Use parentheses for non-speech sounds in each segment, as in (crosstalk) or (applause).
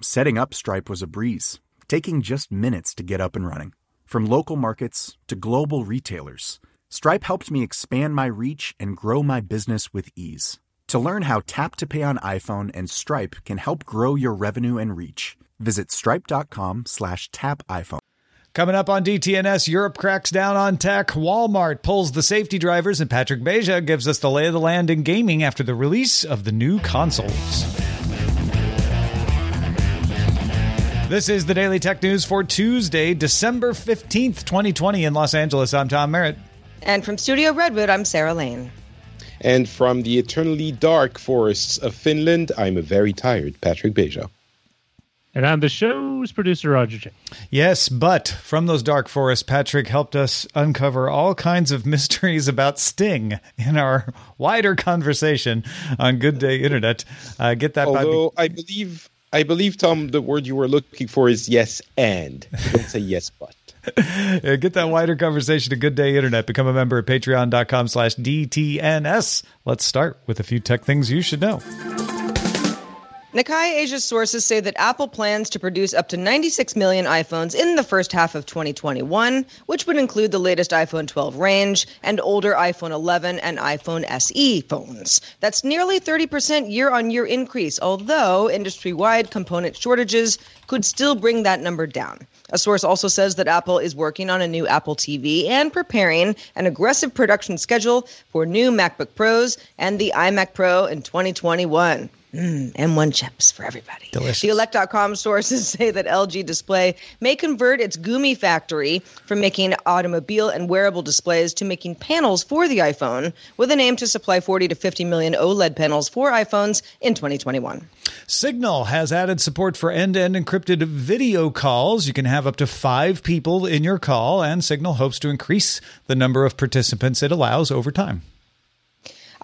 Setting up Stripe was a breeze, taking just minutes to get up and running. From local markets to global retailers, Stripe helped me expand my reach and grow my business with ease. To learn how Tap to Pay on iPhone and Stripe can help grow your revenue and reach, visit stripe.com slash tap iPhone. Coming up on DTNS, Europe cracks down on tech, Walmart pulls the safety drivers, and Patrick Beja gives us the lay of the land in gaming after the release of the new consoles. This is the Daily Tech News for Tuesday, December 15th, 2020 in Los Angeles. I'm Tom Merritt. And from Studio Redwood, I'm Sarah Lane. And from the eternally dark forests of Finland, I'm a very tired Patrick Beja. And I'm the show's producer, Roger Chang. Yes, but from those dark forests, Patrick helped us uncover all kinds of (laughs) mysteries about Sting in our wider conversation on Good Day Internet. Uh, get that Although I believe, I believe, Tom, the word you were looking for is yes and. Don't say yes but. (laughs) Get that wider conversation to Good Day Internet. Become a member at patreon.com slash DTNS. Let's start with a few tech things you should know. Nikkei Asia sources say that Apple plans to produce up to 96 million iPhones in the first half of 2021, which would include the latest iPhone 12 range and older iPhone 11 and iPhone SE phones. That's nearly 30% year on year increase, although industry wide component shortages could still bring that number down. A source also says that Apple is working on a new Apple TV and preparing an aggressive production schedule for new MacBook Pros and the iMac Pro in 2021. Mm, M1 chips for everybody. Delicious. The Elect.com sources (laughs) say that LG Display may convert its Gumi factory from making automobile and wearable displays to making panels for the iPhone, with an aim to supply 40 to 50 million OLED panels for iPhones in 2021. Signal has added support for end to end encrypted video calls. You can have up to five people in your call, and Signal hopes to increase the number of participants it allows over time.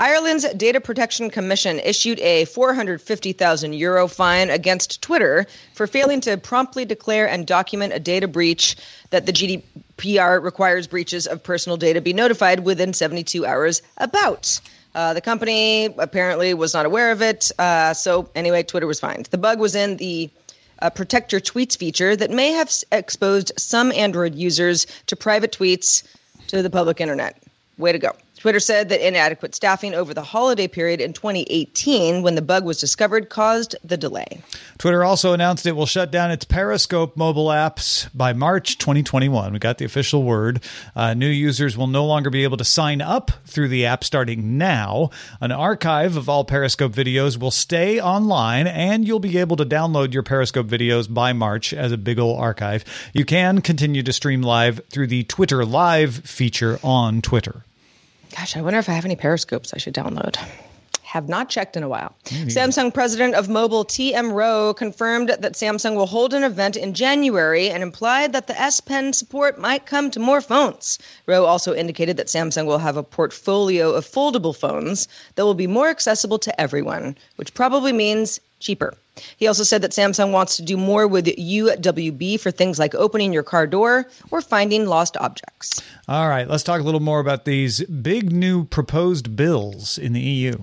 Ireland's Data Protection Commission issued a 450,000 euro fine against Twitter for failing to promptly declare and document a data breach that the GDPR requires breaches of personal data be notified within 72 hours about. Uh, the company apparently was not aware of it. Uh, so, anyway, Twitter was fined. The bug was in the uh, protect your tweets feature that may have s- exposed some Android users to private tweets to the public internet. Way to go. Twitter said that inadequate staffing over the holiday period in 2018, when the bug was discovered, caused the delay. Twitter also announced it will shut down its Periscope mobile apps by March 2021. We got the official word. Uh, new users will no longer be able to sign up through the app starting now. An archive of all Periscope videos will stay online, and you'll be able to download your Periscope videos by March as a big old archive. You can continue to stream live through the Twitter Live feature on Twitter. Gosh, I wonder if I have any periscopes I should download. Have not checked in a while. Samsung president of mobile TM Roh confirmed that Samsung will hold an event in January and implied that the S Pen support might come to more phones. Roh also indicated that Samsung will have a portfolio of foldable phones that will be more accessible to everyone, which probably means cheaper. He also said that Samsung wants to do more with UWB for things like opening your car door or finding lost objects. All right, let's talk a little more about these big new proposed bills in the EU.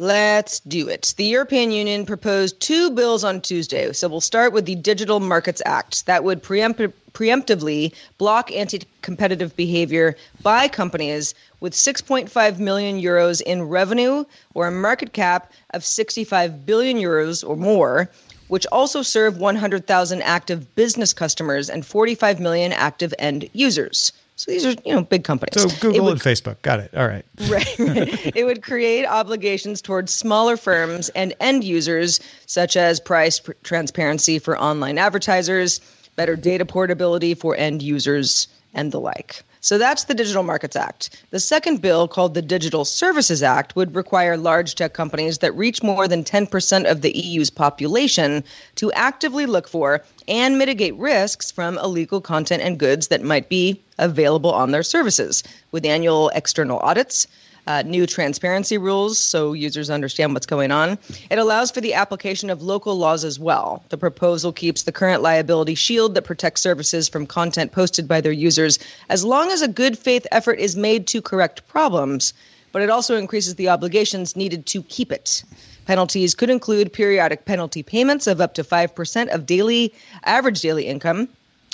Let's do it. The European Union proposed two bills on Tuesday. So we'll start with the Digital Markets Act that would preempt- preemptively block anti competitive behavior by companies with 6.5 million euros in revenue or a market cap of 65 billion euros or more, which also serve 100,000 active business customers and 45 million active end users. So these are, you know, big companies. So Google would, and Facebook. Got it. All right. (laughs) Right, right. it would create obligations towards smaller firms and end users, such as price pr- transparency for online advertisers, better data portability for end users, and the like. So that's the Digital Markets Act. The second bill, called the Digital Services Act, would require large tech companies that reach more than 10% of the EU's population to actively look for and mitigate risks from illegal content and goods that might be available on their services, with annual external audits, uh, new transparency rules so users understand what's going on. It allows for the application of local laws as well. The proposal keeps the current liability shield that protects services from content posted by their users as long as a good faith effort is made to correct problems, but it also increases the obligations needed to keep it. Penalties could include periodic penalty payments of up to 5% of daily average daily income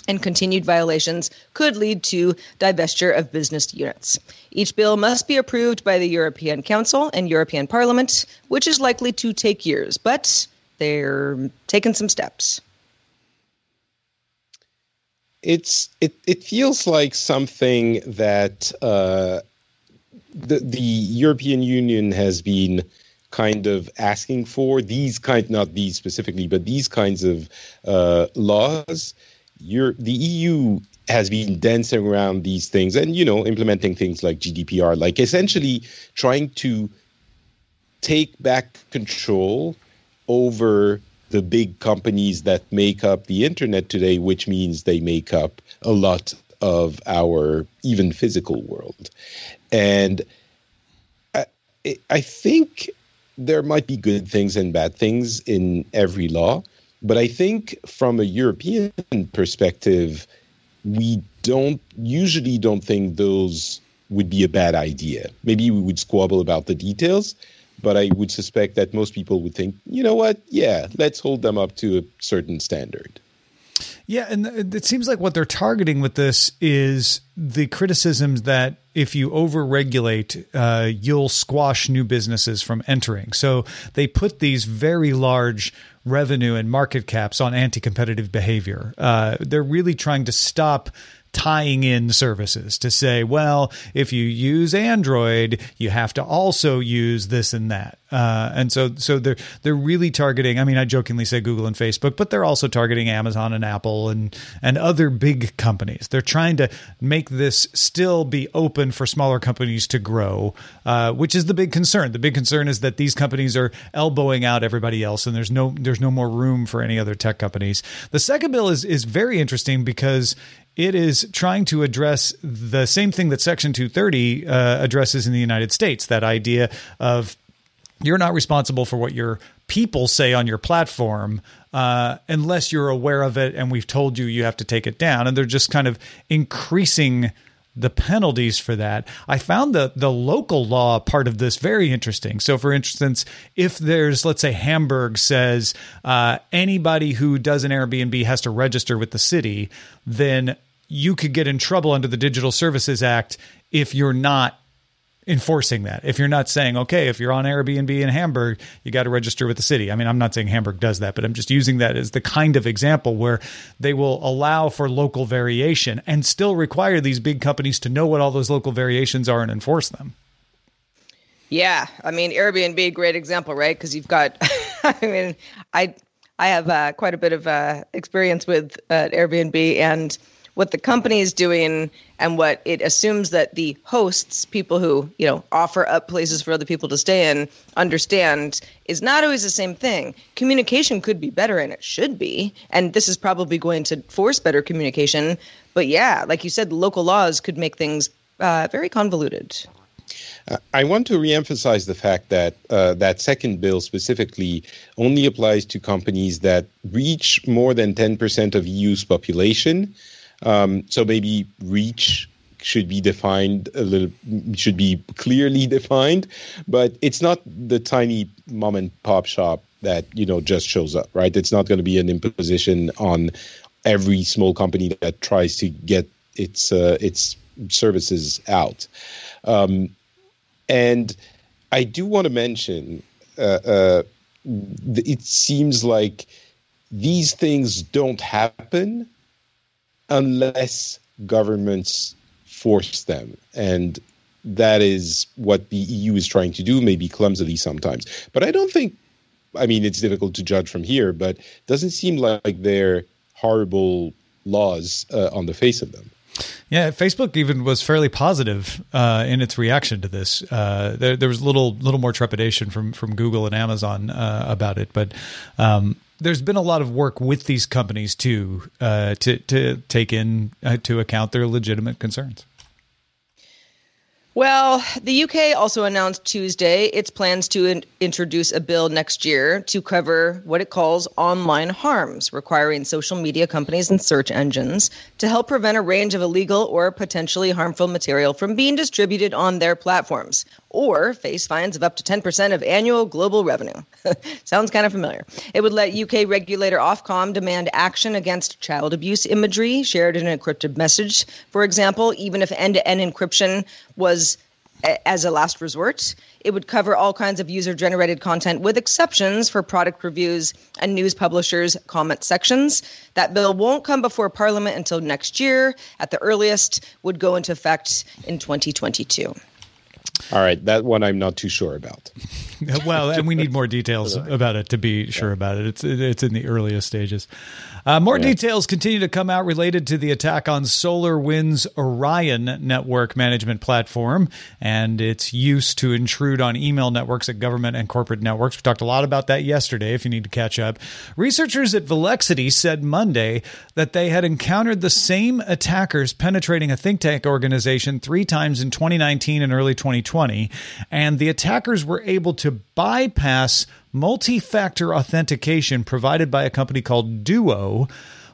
and continued violations could lead to divestiture of business units. Each bill must be approved by the European Council and European Parliament, which is likely to take years, but they're taking some steps. It's it, it feels like something that uh, the the European Union has been kind of asking for these kind not these specifically but these kinds of uh, laws the EU has been dancing around these things and you know implementing things like GDPR, like essentially trying to take back control over the big companies that make up the internet today, which means they make up a lot of our even physical world. And I, I think there might be good things and bad things in every law. But I think from a European perspective, we don't usually don't think those would be a bad idea. Maybe we would squabble about the details, but I would suspect that most people would think, you know what? Yeah, let's hold them up to a certain standard. Yeah, and it seems like what they're targeting with this is the criticisms that if you overregulate, uh, you'll squash new businesses from entering. So they put these very large revenue and market caps on anti-competitive behavior. Uh, they're really trying to stop tying in services to say, well, if you use Android, you have to also use this and that. Uh, and so, so they're they're really targeting. I mean, I jokingly say Google and Facebook, but they're also targeting Amazon and Apple and and other big companies. They're trying to make this still be open for smaller companies to grow, uh, which is the big concern. The big concern is that these companies are elbowing out everybody else, and there's no there's no more room for any other tech companies. The second bill is is very interesting because it is trying to address the same thing that Section 230 uh, addresses in the United States that idea of you're not responsible for what your people say on your platform uh, unless you're aware of it and we've told you you have to take it down. And they're just kind of increasing the penalties for that. I found the the local law part of this very interesting. So, for instance, if there's let's say Hamburg says uh, anybody who does an Airbnb has to register with the city, then you could get in trouble under the Digital Services Act if you're not enforcing that. If you're not saying, okay, if you're on Airbnb in Hamburg, you got to register with the city. I mean, I'm not saying Hamburg does that, but I'm just using that as the kind of example where they will allow for local variation and still require these big companies to know what all those local variations are and enforce them. Yeah, I mean Airbnb, great example, right? Because you've got, (laughs) I mean, I I have uh, quite a bit of uh, experience with uh, Airbnb and what the company is doing and what it assumes that the hosts, people who, you know, offer up places for other people to stay in, understand is not always the same thing. Communication could be better and it should be. And this is probably going to force better communication. But yeah, like you said, local laws could make things uh, very convoluted. I want to reemphasize the fact that uh, that second bill specifically only applies to companies that reach more than 10% of EU's population um, so maybe reach should be defined a little should be clearly defined but it's not the tiny mom and pop shop that you know just shows up right it's not going to be an imposition on every small company that tries to get its uh, its services out. Um, and I do want to mention uh, uh, it seems like these things don't happen unless governments force them. And that is what the EU is trying to do, maybe clumsily sometimes. But I don't think, I mean, it's difficult to judge from here, but doesn't seem like they're horrible laws uh, on the face of them. Yeah, Facebook even was fairly positive uh, in its reaction to this. Uh, there, there, was little little more trepidation from from Google and Amazon uh, about it, but um, there's been a lot of work with these companies too uh, to to take in uh, to account their legitimate concerns. Well, the UK also announced Tuesday its plans to in- introduce a bill next year to cover what it calls online harms, requiring social media companies and search engines to help prevent a range of illegal or potentially harmful material from being distributed on their platforms or face fines of up to 10% of annual global revenue. (laughs) Sounds kind of familiar. It would let UK regulator Ofcom demand action against child abuse imagery shared in an encrypted message, for example, even if end to end encryption was as a last resort. It would cover all kinds of user generated content with exceptions for product reviews and news publishers' comment sections. That bill won't come before Parliament until next year. At the earliest, would go into effect in 2022. All right, that one I'm not too sure about. (laughs) well, and we need more details about it to be sure about it. It's it's in the earliest stages. Uh, more yeah. details continue to come out related to the attack on SolarWinds Orion network management platform and its use to intrude on email networks at government and corporate networks. We talked a lot about that yesterday. If you need to catch up, researchers at Volexity said Monday that they had encountered the same attackers penetrating a think tank organization three times in 2019 and early 2020, and the attackers were able to bypass multi factor authentication provided by a company called Duo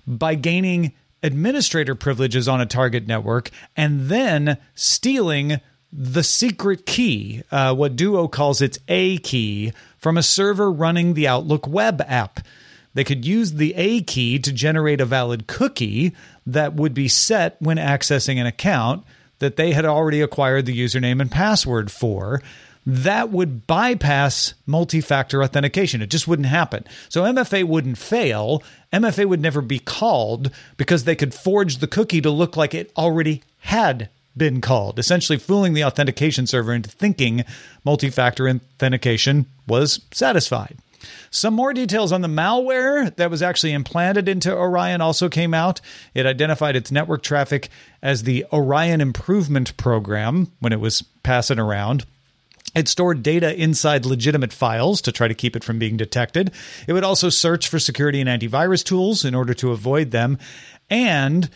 by gaining administrator privileges on a target network and then stealing the secret key, uh, what Duo calls its A key, from a server running the Outlook web app. They could use the A key to generate a valid cookie that would be set when accessing an account that they had already acquired the username and password for that would bypass multi factor authentication. It just wouldn't happen. So MFA wouldn't fail. MFA would never be called because they could forge the cookie to look like it already had been called, essentially fooling the authentication server into thinking multi factor authentication was satisfied. Some more details on the malware that was actually implanted into Orion also came out. It identified its network traffic as the Orion Improvement Program when it was passing around. It stored data inside legitimate files to try to keep it from being detected. It would also search for security and antivirus tools in order to avoid them. And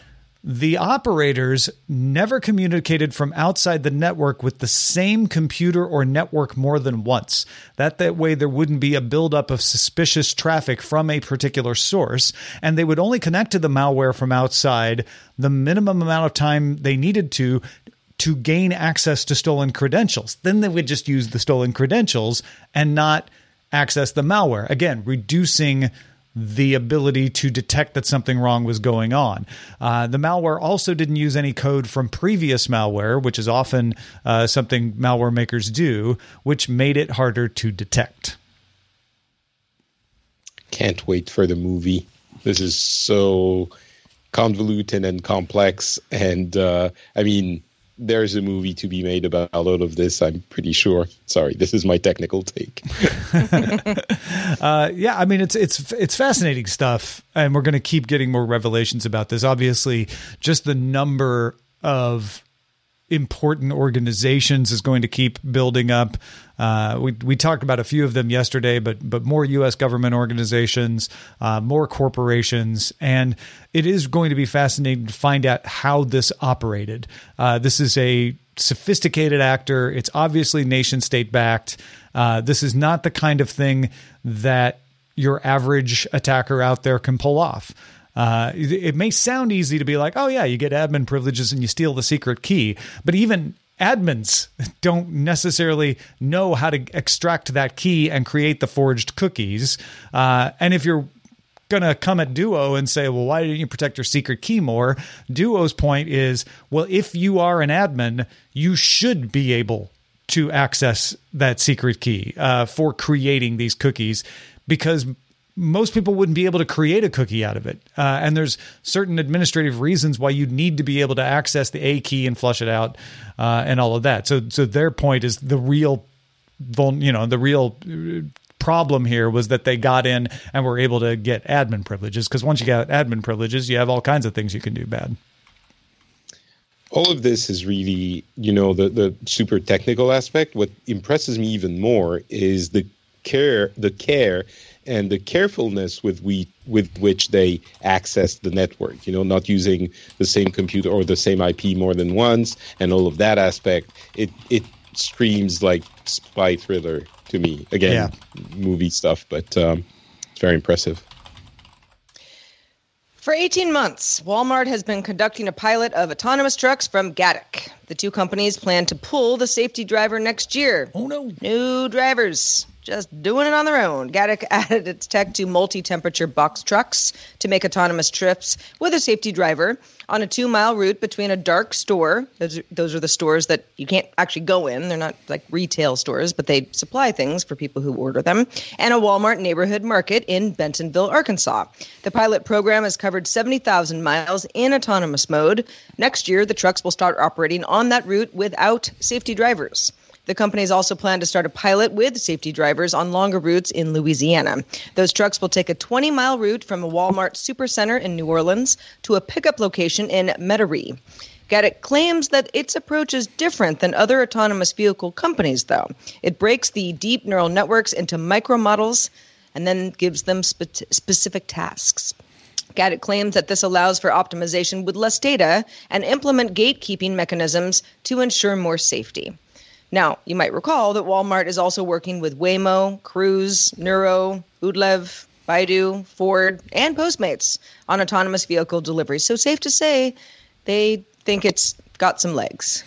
the operators never communicated from outside the network with the same computer or network more than once. That that way there wouldn't be a buildup of suspicious traffic from a particular source, and they would only connect to the malware from outside the minimum amount of time they needed to to gain access to stolen credentials. Then they would just use the stolen credentials and not access the malware. Again, reducing the ability to detect that something wrong was going on. Uh, the malware also didn't use any code from previous malware, which is often uh, something malware makers do, which made it harder to detect. Can't wait for the movie. This is so convoluted and complex. And uh, I mean, there's a movie to be made about all of this. I'm pretty sure. Sorry, this is my technical take. (laughs) (laughs) uh, yeah, I mean it's it's it's fascinating stuff, and we're going to keep getting more revelations about this. Obviously, just the number of important organizations is going to keep building up. Uh, we we talked about a few of them yesterday, but but more U.S. government organizations, uh, more corporations, and it is going to be fascinating to find out how this operated. Uh, this is a sophisticated actor. It's obviously nation state backed. Uh, this is not the kind of thing that your average attacker out there can pull off. Uh, it may sound easy to be like, oh, yeah, you get admin privileges and you steal the secret key. But even admins (laughs) don't necessarily know how to extract that key and create the forged cookies. Uh, and if you're going to come at Duo and say, well, why didn't you protect your secret key more? Duo's point is, well, if you are an admin, you should be able to access that secret key uh, for creating these cookies because most people wouldn't be able to create a cookie out of it. Uh, and there's certain administrative reasons why you need to be able to access the A key and flush it out uh, and all of that. So, so their point is the real, you know, the real uh, problem here was that they got in and were able to get admin privileges because once you get admin privileges, you have all kinds of things you can do bad. All of this is really, you know, the the super technical aspect. What impresses me even more is the care, the care and the carefulness with we with which they access the network. You know, not using the same computer or the same IP more than once, and all of that aspect. It it screams like spy thriller to me. Again, yeah. movie stuff, but um, it's very impressive. For 18 months, Walmart has been conducting a pilot of autonomous trucks from Gatik. The two companies plan to pull the safety driver next year. Oh no. New drivers just doing it on their own. Gatik (laughs) added its tech to multi temperature box trucks to make autonomous trips with a safety driver on a two mile route between a dark store. Those are, those are the stores that you can't actually go in. They're not like retail stores, but they supply things for people who order them, and a Walmart neighborhood market in Bentonville, Arkansas. The pilot program has covered 70,000 miles in autonomous mode. Next year, the trucks will start operating on that route without safety drivers. The companies also plan to start a pilot with safety drivers on longer routes in Louisiana. Those trucks will take a 20 mile route from a Walmart supercenter in New Orleans to a pickup location in Metairie. Gatik claims that its approach is different than other autonomous vehicle companies, though. It breaks the deep neural networks into micro models and then gives them spe- specific tasks. Gatik claims that this allows for optimization with less data and implement gatekeeping mechanisms to ensure more safety. Now, you might recall that Walmart is also working with Waymo, Cruise, Nuro, Udelv, Baidu, Ford, and Postmates on autonomous vehicle delivery. So, safe to say, they think it's got some legs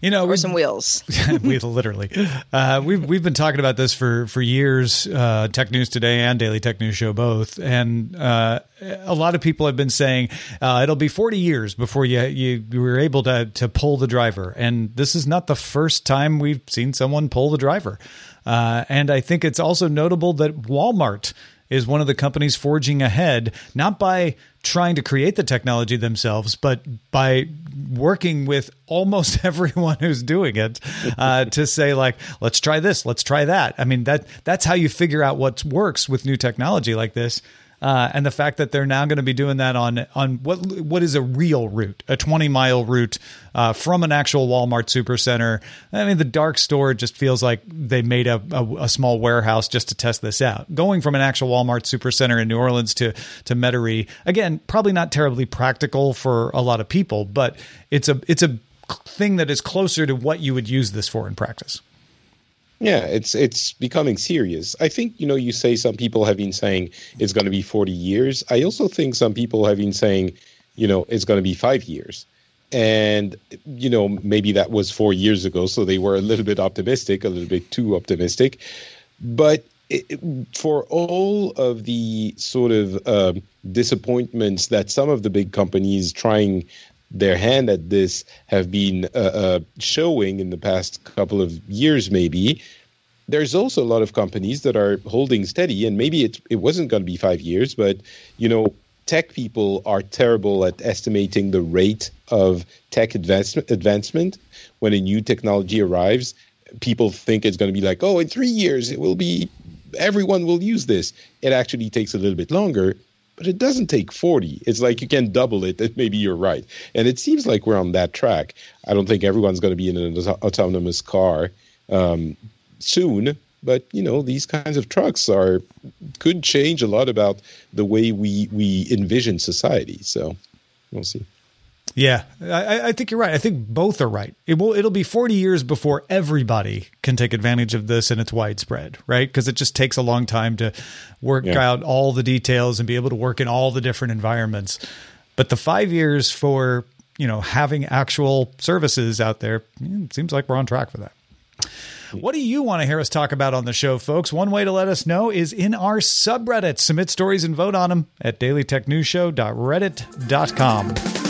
you know, or some wheels. (laughs) we literally, uh, we've we've been talking about this for for years. Uh, Tech News Today and Daily Tech News Show both, and uh, a lot of people have been saying uh, it'll be 40 years before you, you you were able to to pull the driver, and this is not the first time we've seen someone pull the driver. Uh, and I think it's also notable that Walmart is one of the companies forging ahead, not by trying to create the technology themselves, but by working with almost (laughs) everyone who's doing it uh, to say like, let's try this, let's try that. I mean that that's how you figure out what works with new technology like this. Uh, and the fact that they're now going to be doing that on on what what is a real route, a 20 mile route uh, from an actual Walmart supercenter. I mean, the dark store just feels like they made a, a, a, small warehouse just to test this out. Going from an actual Walmart supercenter in New Orleans to to Metairie, again, probably not terribly practical for a lot of people, but it's a it's a thing that is closer to what you would use this for in practice. Yeah, it's it's becoming serious. I think you know you say some people have been saying it's going to be 40 years. I also think some people have been saying, you know, it's going to be 5 years. And you know, maybe that was 4 years ago, so they were a little bit optimistic, a little bit too optimistic. But it, for all of the sort of um, disappointments that some of the big companies trying their hand at this have been uh, uh, showing in the past couple of years, maybe. There's also a lot of companies that are holding steady, and maybe it it wasn't going to be five years, but you know, tech people are terrible at estimating the rate of tech advancement. Advancement when a new technology arrives, people think it's going to be like, oh, in three years it will be everyone will use this. It actually takes a little bit longer but it doesn't take 40. It's like you can double it, and maybe you're right. And it seems like we're on that track. I don't think everyone's going to be in an autonomous car um, soon, but you know these kinds of trucks are could change a lot about the way we we envision society. So we'll see. Yeah, I, I, think you're right. I think both are right. It will. It'll be 40 years before everybody can take advantage of this and it's widespread, right? Because it just takes a long time to work yeah. out all the details and be able to work in all the different environments. But the five years for you know having actual services out there, hmm, it seems like we're on track for that. What do you want to hear us talk about on the show, folks? One way to let us know is in our subreddit. Submit stories and vote on them at dailytechnewsshow.reddit.com.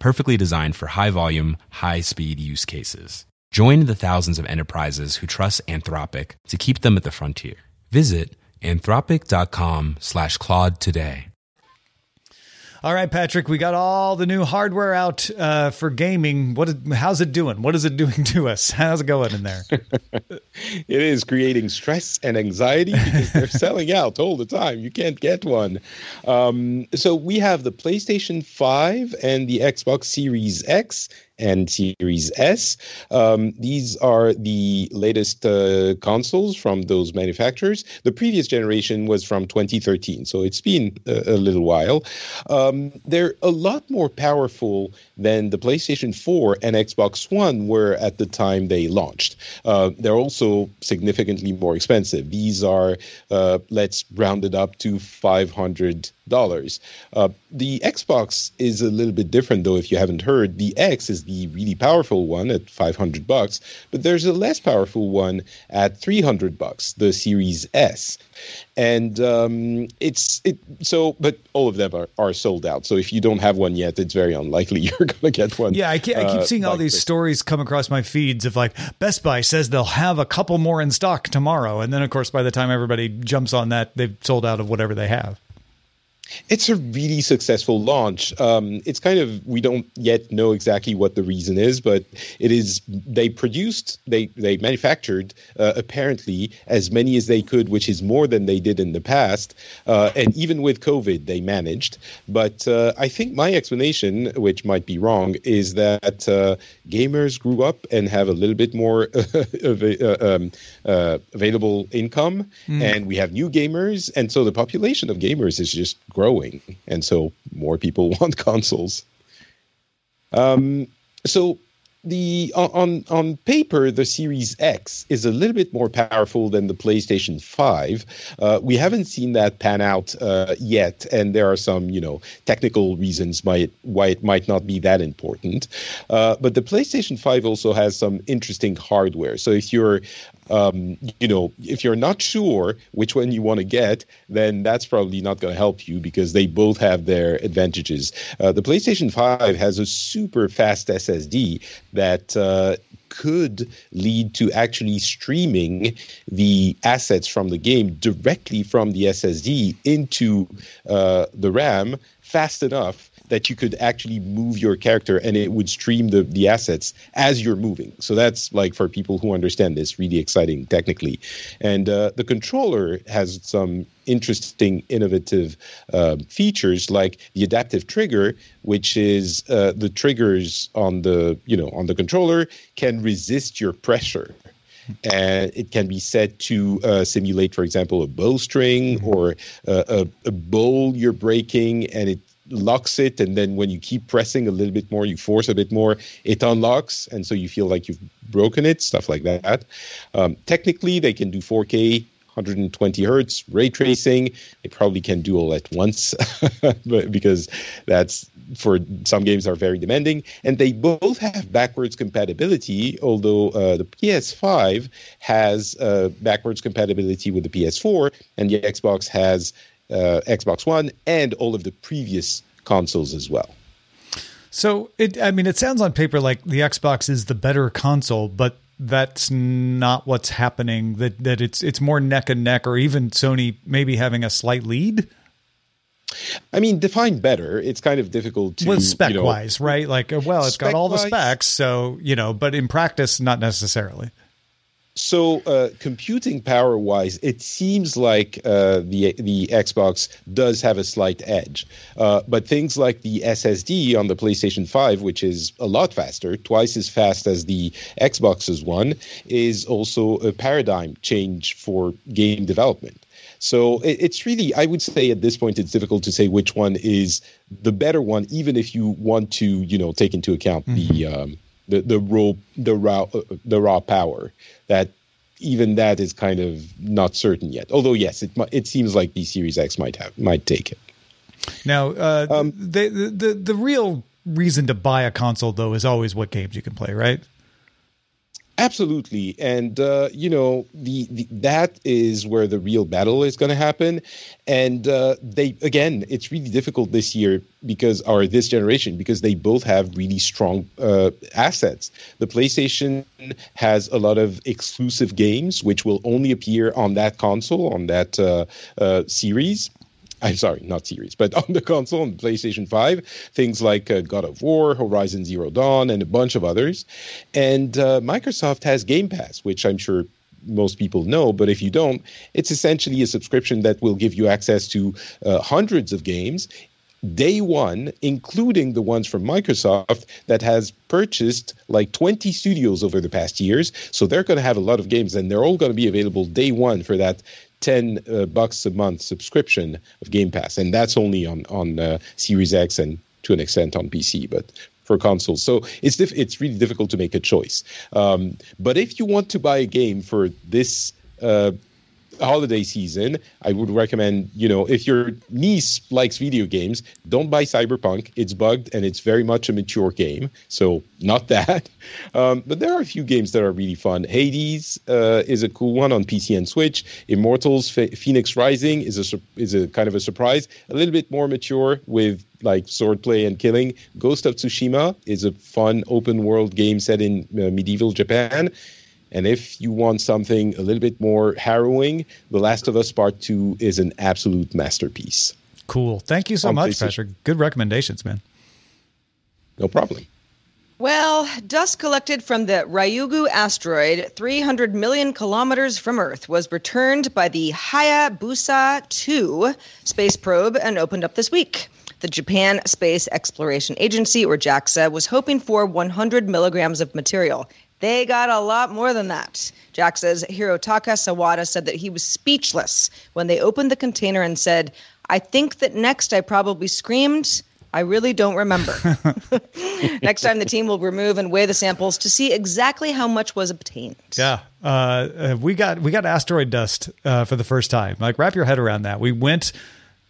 perfectly designed for high volume, high speed use cases. Join the thousands of enterprises who trust Anthropic to keep them at the frontier. Visit anthropic.com slash Claude today. All right, Patrick, we got all the new hardware out uh, for gaming. What? Is, how's it doing? What is it (laughs) doing to us? How's it going in there? (laughs) it is creating stress and anxiety because they're (laughs) selling out all the time. You can't get one. Um, so we have the PlayStation 5 and the Xbox Series X and Series S. Um, these are the latest uh, consoles from those manufacturers. The previous generation was from 2013, so it's been a, a little while. Um, they're a lot more powerful than the PlayStation 4 and Xbox One were at the time they launched. Uh, they're also significantly more expensive. These are, uh, let's round it up to 500 dollars. Uh, the Xbox is a little bit different, though. If you haven't heard, the X is the really powerful one at 500 bucks, but there's a less powerful one at 300 bucks, the Series S. And um, it's it so, but all of them are, are sold out. So if you don't have one yet, it's very unlikely (laughs) you're going to get one. Yeah, I, keep, I keep seeing all these stories come across my feeds of like Best Buy says they'll have a couple more in stock tomorrow, and then of course by the time everybody jumps on that, they've sold out of whatever they have. It's a really successful launch. Um, it's kind of we don't yet know exactly what the reason is, but it is they produced they they manufactured uh, apparently as many as they could, which is more than they did in the past. Uh, and even with COVID, they managed. But uh, I think my explanation, which might be wrong, is that uh, gamers grew up and have a little bit more (laughs) uh, um, uh, available income, mm. and we have new gamers, and so the population of gamers is just growing, and so more people (laughs) want consoles. Um, so the on on paper the series x is a little bit more powerful than the playstation 5 uh, we haven't seen that pan out uh, yet and there are some you know technical reasons why it, why it might not be that important. Uh, but the playstation 5 also has some interesting hardware. So if you're um, you know, if you're not sure which one you want to get, then that's probably not going to help you because they both have their advantages. Uh, the PlayStation 5 has a super fast SSD that uh, could lead to actually streaming the assets from the game directly from the SSD into uh, the RAM fast enough that you could actually move your character and it would stream the, the assets as you're moving. So that's like for people who understand this, really exciting technically. And uh, the controller has some interesting, innovative uh, features like the adaptive trigger, which is uh, the triggers on the you know on the controller can resist your pressure and it can be set to uh, simulate, for example, a bowstring mm-hmm. or uh, a, a bowl you're breaking, and it locks it. And then when you keep pressing a little bit more, you force a bit more, it unlocks, and so you feel like you've broken it. Stuff like that. Um, technically, they can do 4K 120 hertz ray tracing. They probably can do all at once, (laughs) but because that's for some games are very demanding, and they both have backwards compatibility. Although uh, the PS5 has uh, backwards compatibility with the PS4, and the Xbox has uh, Xbox One and all of the previous consoles as well. So it, I mean, it sounds on paper like the Xbox is the better console, but that's not what's happening. That that it's it's more neck and neck, or even Sony maybe having a slight lead. I mean, define better. It's kind of difficult to well, spec you know, wise, right? Like, uh, well, it's got all the specs, so you know, but in practice, not necessarily. So, uh, computing power wise, it seems like uh, the the Xbox does have a slight edge. Uh, but things like the SSD on the PlayStation 5, which is a lot faster, twice as fast as the Xbox's one, is also a paradigm change for game development. So it, it's really, I would say at this point, it's difficult to say which one is the better one, even if you want to, you know, take into account mm-hmm. the um, the the raw the raw uh, the raw power that even that is kind of not certain yet. Although yes, it it seems like the Series X might have might take it. Now, uh, um, the, the the real reason to buy a console though is always what games you can play, right? Absolutely, and uh, you know the, the, that is where the real battle is going to happen. And uh, they again, it's really difficult this year because or this generation because they both have really strong uh, assets. The PlayStation has a lot of exclusive games which will only appear on that console on that uh, uh, series (laughs) I'm sorry, not series, but (laughs) on the console, on PlayStation 5, things like uh, God of War, Horizon Zero Dawn, and a bunch of others. And uh, Microsoft has Game Pass, which I'm sure most people know, but if you don't, it's essentially a subscription that will give you access to uh, hundreds of games day one, including the ones from Microsoft that has purchased like 20 studios over the past years. So they're going to have a lot of games and they're all going to be available day one for that 10 uh, bucks a month subscription of Game Pass. And that's only on, on uh, Series X and to an extent on PC, but for consoles. So it's it's really difficult to make a choice. Um, but if you want to buy a game for this uh, holiday season, I would recommend, you know, if your niece likes video games, don't buy Cyberpunk. It's bugged and it's very much a mature game. So, not (laughs) that. Um, but there are a few games that are really fun. Hades uh, is a cool one on PC and Switch. Immortals Fenyx Rising is a, is a kind of a surprise. A little bit more mature with like swordplay and killing. Ghost of Tsushima is a fun open world game set in uh, medieval Japan. And if you want something a little bit more harrowing, The Last of Us Part 2 is an absolute masterpiece. Cool. Thank you so much, Patrick. Good recommendations, man. No problem. Well, dust collected from the Ryugu asteroid 300 million kilometers from Earth was returned by the Hayabusa 2 space probe and opened up this week. The Japan Space Exploration Agency, or JAXA, was hoping for 100 milligrams of material. They got a lot more than that. JAXA's Hirotaka Sawada said that he was speechless when they opened the container and said, I think that next I probably screamed. I really don't remember. (laughs) (laughs) Next time, the team will remove and weigh the samples to see exactly how much was obtained. Yeah, uh, we got we got asteroid dust uh, for the first time. Like, wrap your head around that. We went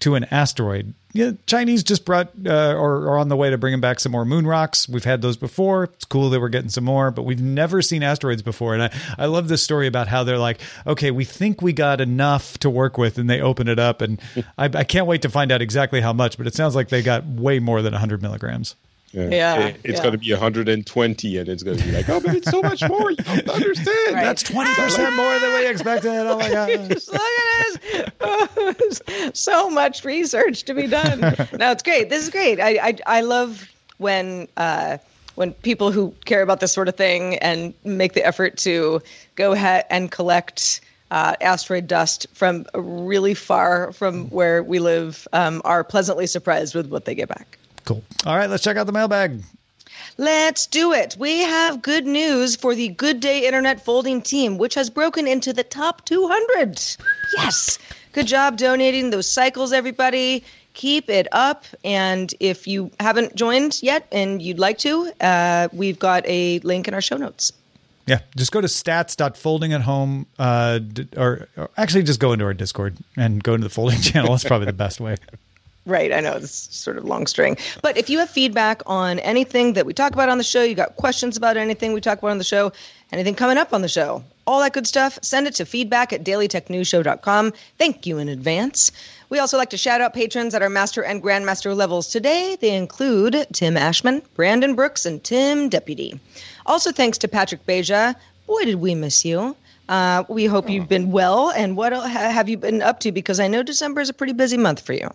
to an asteroid. Yeah, Chinese just brought uh, or are on the way to bringing back some more moon rocks. We've had those before. It's cool that we're getting some more, but we've never seen asteroids before. And I, I love this story about how they're like, okay, we think we got enough to work with, and they open it up, and (laughs) I, I can't wait to find out exactly how much. But it sounds like they got way more than 100 milligrams. Yeah, yeah it, it's yeah. going to be 120, and it's going to be like, oh, but it's so much more. You don't understand. Right. That's 20 percent more than we expected. Oh my (laughs) god! Just look at this. (laughs) so much research to be done. No, it's great. This is great. I I, I love when. Uh, when people who care about this sort of thing and make the effort to go ahead and collect uh, asteroid dust from really far from where we live um, are pleasantly surprised with what they get back. Cool. All right, let's check out the mailbag. Let's do it. We have good news for the Good Day Internet Folding team, which has broken into the top 200. Yes. Good job donating those cycles, everybody. Keep it up. And if you haven't joined yet and you'd like to, uh, we've got a link in our show notes. Yeah, just go to stats.folding at home, uh, or, or actually just go into our Discord and go into the folding (laughs) channel. That's probably the best way. Right, I know it's sort of long string. But if you have feedback on anything that we talk about on the show, you got questions about anything we talk about on the show, anything coming up on the show, all that good stuff, send it to feedback at dailytechnewsshow.com. Thank you in advance. We also like to shout out patrons at our master and grandmaster levels today. They include Tim Ashman, Brandon Brooks, and Tim Deputy. Also, thanks to Patrick Beja. Boy, did we miss you. Uh, we hope you've been well. And what have you been up to? Because I know December is a pretty busy month for you.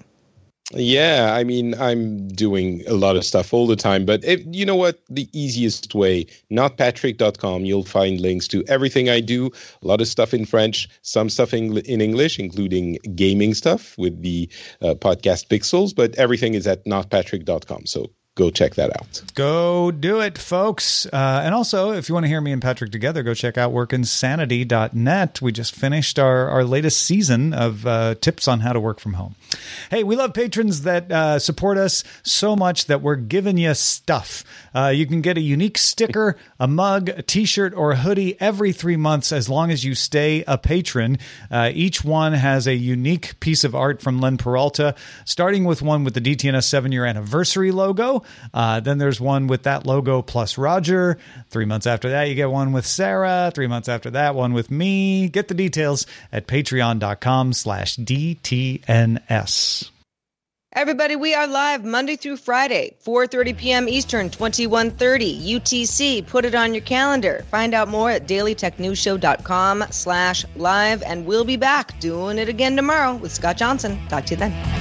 Yeah, I mean, I'm doing a lot of stuff all the time, but if, you know what? The easiest way, notpatrick.com, you'll find links to everything I do, a lot of stuff in French, some stuff in, in English, including gaming stuff with the uh, podcast Pixels, but everything is at notpatrick.com. So go check that out. Go do it, folks. Uh, and also, if you want to hear me and Patrick together, go check out workinsanity.net. We just finished our, our latest season of uh, tips on how to work from home. Hey, we love patrons that uh, support us so much that we're giving you stuff. Uh, you can get a unique sticker, a mug, a t shirt, or a hoodie every three months as long as you stay a patron. Uh, each one has a unique piece of art from Len Peralta, starting with one with the DTNS seven year anniversary logo. Uh, then there's one with that logo plus Roger. Three months after that, you get one with Sarah. Three months after that, one with me. Get the details at patreon.com slash DTNS. Everybody, we are live Monday through Friday, 4:30 p.m. Eastern, 21:30 UTC. Put it on your calendar. Find out more at dailytechnewsshow.com slash live, and we'll be back doing it again tomorrow with Scott Johnson. Talk to you then.